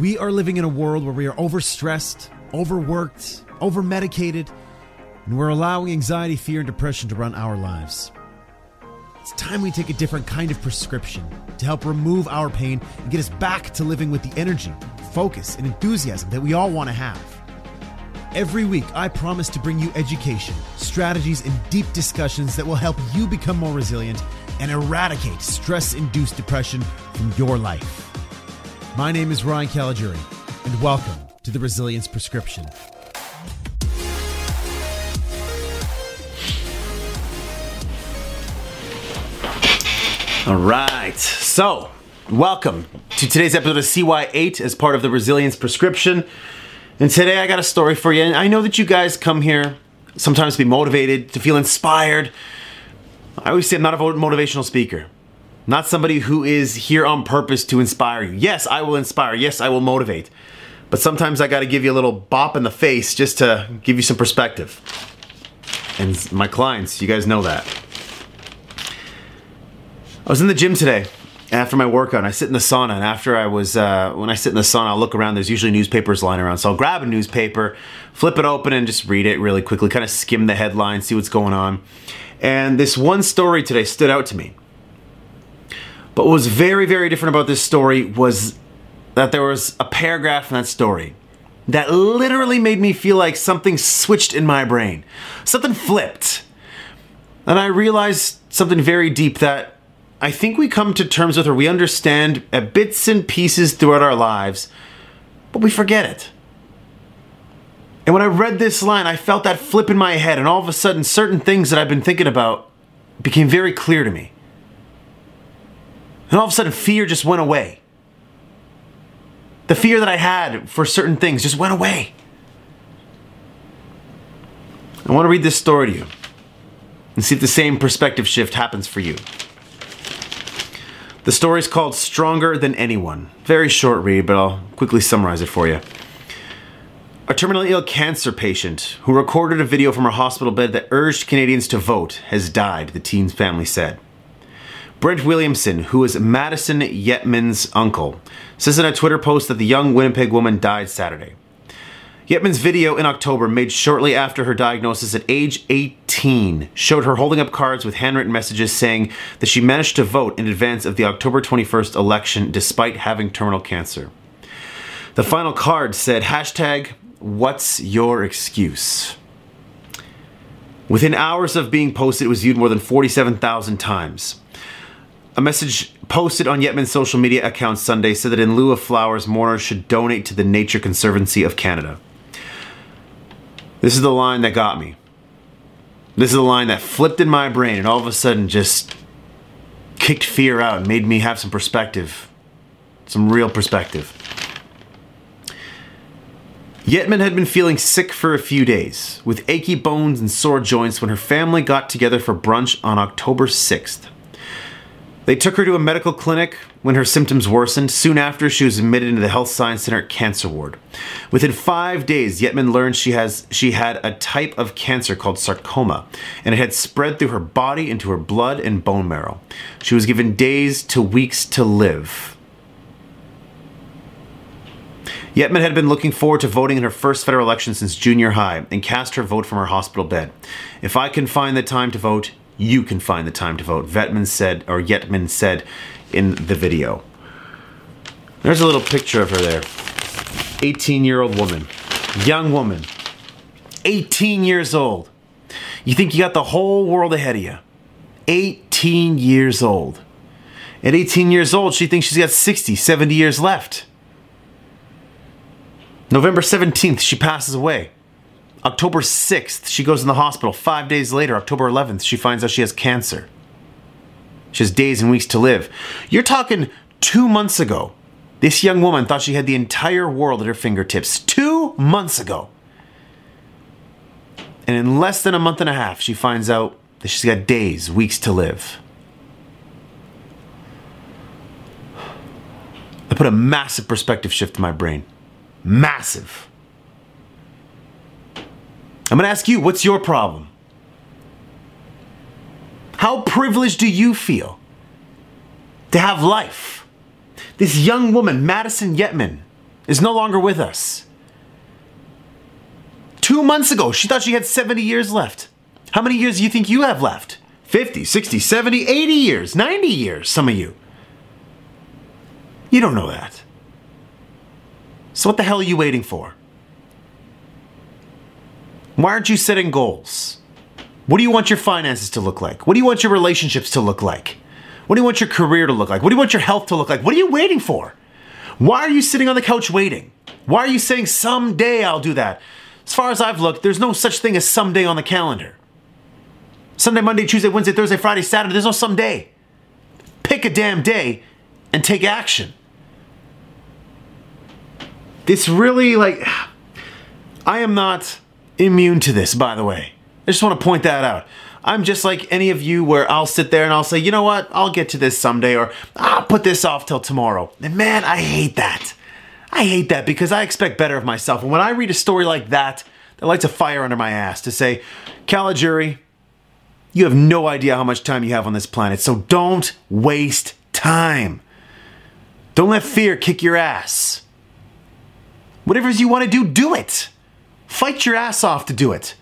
We are living in a world where we are overstressed, overworked, overmedicated, and we're allowing anxiety, fear, and depression to run our lives. It's time we take a different kind of prescription to help remove our pain and get us back to living with the energy, focus, and enthusiasm that we all want to have. Every week, I promise to bring you education, strategies, and deep discussions that will help you become more resilient and eradicate stress induced depression from your life. My name is Ryan Caligiuri, and welcome to the Resilience Prescription. All right. So, welcome to today's episode of CYA as part of the Resilience Prescription. And today I got a story for you. And I know that you guys come here sometimes to be motivated, to feel inspired. I always say I'm not a motivational speaker. Not somebody who is here on purpose to inspire you. Yes, I will inspire. Yes, I will motivate. But sometimes I got to give you a little bop in the face just to give you some perspective. And my clients, you guys know that. I was in the gym today after my workout. And I sit in the sauna, and after I was, uh, when I sit in the sauna, I'll look around. There's usually newspapers lying around, so I'll grab a newspaper, flip it open, and just read it really quickly, kind of skim the headlines, see what's going on. And this one story today stood out to me. But what was very, very different about this story was that there was a paragraph in that story that literally made me feel like something switched in my brain. Something flipped. And I realized something very deep that I think we come to terms with or we understand at bits and pieces throughout our lives, but we forget it. And when I read this line, I felt that flip in my head, and all of a sudden, certain things that I've been thinking about became very clear to me. And all of a sudden, fear just went away. The fear that I had for certain things just went away. I want to read this story to you and see if the same perspective shift happens for you. The story is called Stronger Than Anyone. Very short read, but I'll quickly summarize it for you. A terminally ill cancer patient who recorded a video from her hospital bed that urged Canadians to vote has died, the teen's family said. Brent Williamson, who is Madison Yetman's uncle, says in a Twitter post that the young Winnipeg woman died Saturday. Yetman's video in October, made shortly after her diagnosis at age 18, showed her holding up cards with handwritten messages saying that she managed to vote in advance of the October 21st election despite having terminal cancer. The final card said hashtag what's your excuse? Within hours of being posted, it was viewed more than 47,000 times. A message posted on Yetman's social media account Sunday said that in lieu of flowers, mourners should donate to the Nature Conservancy of Canada. This is the line that got me. This is the line that flipped in my brain and all of a sudden just kicked fear out and made me have some perspective. Some real perspective. Yetman had been feeling sick for a few days, with achy bones and sore joints when her family got together for brunch on October 6th. They took her to a medical clinic when her symptoms worsened. Soon after, she was admitted into the Health Science Center cancer ward. Within five days, Yetman learned she has she had a type of cancer called sarcoma, and it had spread through her body into her blood and bone marrow. She was given days to weeks to live. Yetman had been looking forward to voting in her first federal election since junior high and cast her vote from her hospital bed. If I can find the time to vote, you can find the time to vote. Vetman said, or Yetman said in the video. There's a little picture of her there. 18 year old woman, young woman, 18 years old. You think you got the whole world ahead of you. 18 years old. At 18 years old, she thinks she's got 60, 70 years left. November 17th, she passes away. October 6th, she goes in the hospital. Five days later, October 11th, she finds out she has cancer. She has days and weeks to live. You're talking two months ago. This young woman thought she had the entire world at her fingertips. Two months ago. And in less than a month and a half, she finds out that she's got days, weeks to live. I put a massive perspective shift in my brain. Massive. I'm going to ask you, what's your problem? How privileged do you feel to have life? This young woman, Madison Yetman, is no longer with us. Two months ago, she thought she had 70 years left. How many years do you think you have left? 50, 60, 70, 80 years, 90 years, some of you. You don't know that. So, what the hell are you waiting for? Why aren't you setting goals? What do you want your finances to look like? What do you want your relationships to look like? What do you want your career to look like? What do you want your health to look like? What are you waiting for? Why are you sitting on the couch waiting? Why are you saying someday I'll do that? As far as I've looked, there's no such thing as someday on the calendar. Sunday, Monday, Tuesday, Wednesday, Thursday, Friday, Saturday, there's no someday. Pick a damn day and take action. This really, like, I am not immune to this, by the way. I just want to point that out. I'm just like any of you where I'll sit there and I'll say, you know what, I'll get to this someday, or I'll put this off till tomorrow. And man, I hate that. I hate that because I expect better of myself. And when I read a story like that, that lights a fire under my ass to say, Caligiuri, you have no idea how much time you have on this planet, so don't waste time. Don't let fear kick your ass. Whatever you want to do, do it. Fight your ass off to do it.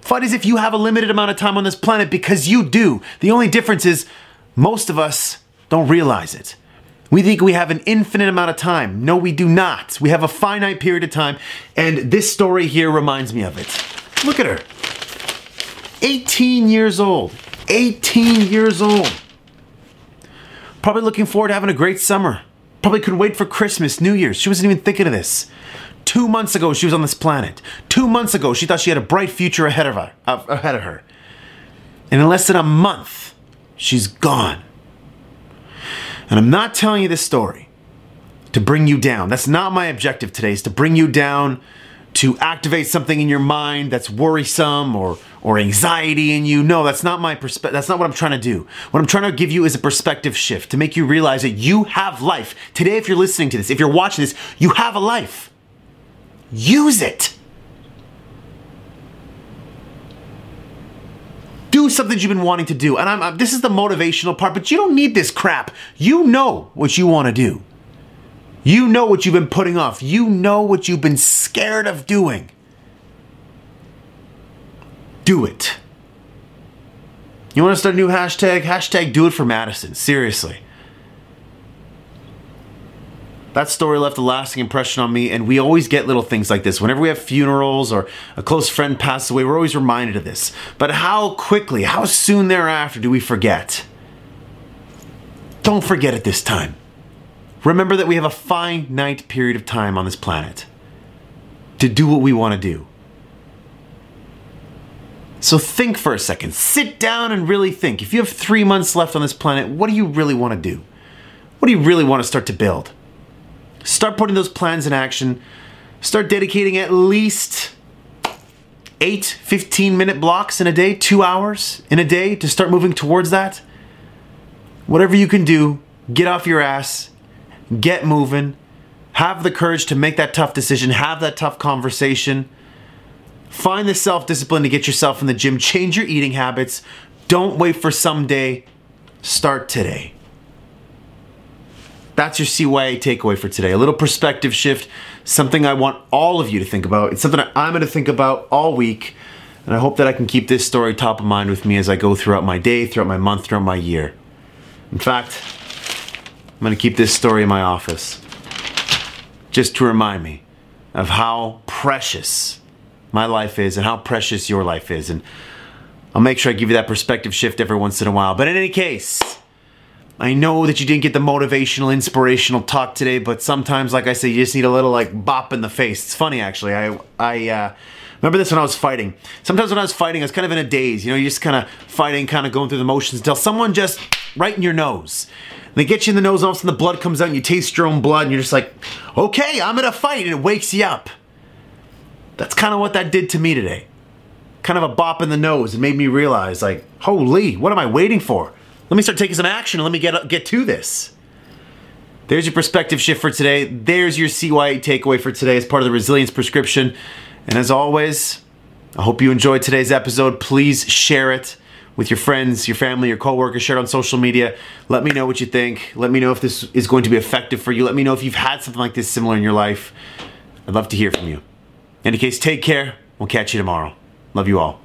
Fight as if you have a limited amount of time on this planet because you do. The only difference is most of us don't realize it. We think we have an infinite amount of time. No, we do not. We have a finite period of time, and this story here reminds me of it. Look at her 18 years old. 18 years old. Probably looking forward to having a great summer. Probably couldn't wait for Christmas, New Year's. She wasn't even thinking of this. Two months ago, she was on this planet. Two months ago, she thought she had a bright future ahead of her. Uh, ahead of her. And in less than a month, she's gone. And I'm not telling you this story to bring you down. That's not my objective today, is to bring you down, to activate something in your mind that's worrisome or or anxiety in you. No, that's not my perspective. That's not what I'm trying to do. What I'm trying to give you is a perspective shift to make you realize that you have life. Today, if you're listening to this, if you're watching this, you have a life. Use it. Do something you've been wanting to do. And I'm, I'm, this is the motivational part, but you don't need this crap. You know what you want to do. You know what you've been putting off. You know what you've been scared of doing. Do it. You want to start a new hashtag? Hashtag do it for Madison. Seriously that story left a lasting impression on me, and we always get little things like this. Whenever we have funerals or a close friend passes away, we're always reminded of this. But how quickly, how soon thereafter do we forget? Don't forget it this time. Remember that we have a finite period of time on this planet to do what we want to do. So think for a second. Sit down and really think. If you have three months left on this planet, what do you really want to do? What do you really want to start to build? Start putting those plans in action. Start dedicating at least eight 15 minute blocks in a day, two hours in a day to start moving towards that. Whatever you can do, get off your ass, get moving, have the courage to make that tough decision, have that tough conversation. Find the self discipline to get yourself in the gym, change your eating habits. Don't wait for someday, start today. That's your CYA takeaway for today. A little perspective shift, something I want all of you to think about. It's something I'm going to think about all week. And I hope that I can keep this story top of mind with me as I go throughout my day, throughout my month, throughout my year. In fact, I'm going to keep this story in my office just to remind me of how precious my life is and how precious your life is. And I'll make sure I give you that perspective shift every once in a while. But in any case, I know that you didn't get the motivational, inspirational talk today, but sometimes, like I say, you just need a little like bop in the face. It's funny actually. I I uh, remember this when I was fighting. Sometimes when I was fighting, I was kind of in a daze. You know, you're just kind of fighting, kind of going through the motions until someone just right in your nose. And they get you in the nose, all of a sudden the blood comes out, and you taste your own blood, and you're just like, okay, I'm in a fight, and it wakes you up. That's kind of what that did to me today. Kind of a bop in the nose. It made me realize, like, holy, what am I waiting for? Let me start taking some action and let me get uh, get to this. There's your perspective shift for today. There's your CYA takeaway for today as part of the resilience prescription. And as always, I hope you enjoyed today's episode. Please share it with your friends, your family, your coworkers, share it on social media. Let me know what you think. Let me know if this is going to be effective for you. Let me know if you've had something like this similar in your life. I'd love to hear from you. In any case, take care. We'll catch you tomorrow. Love you all.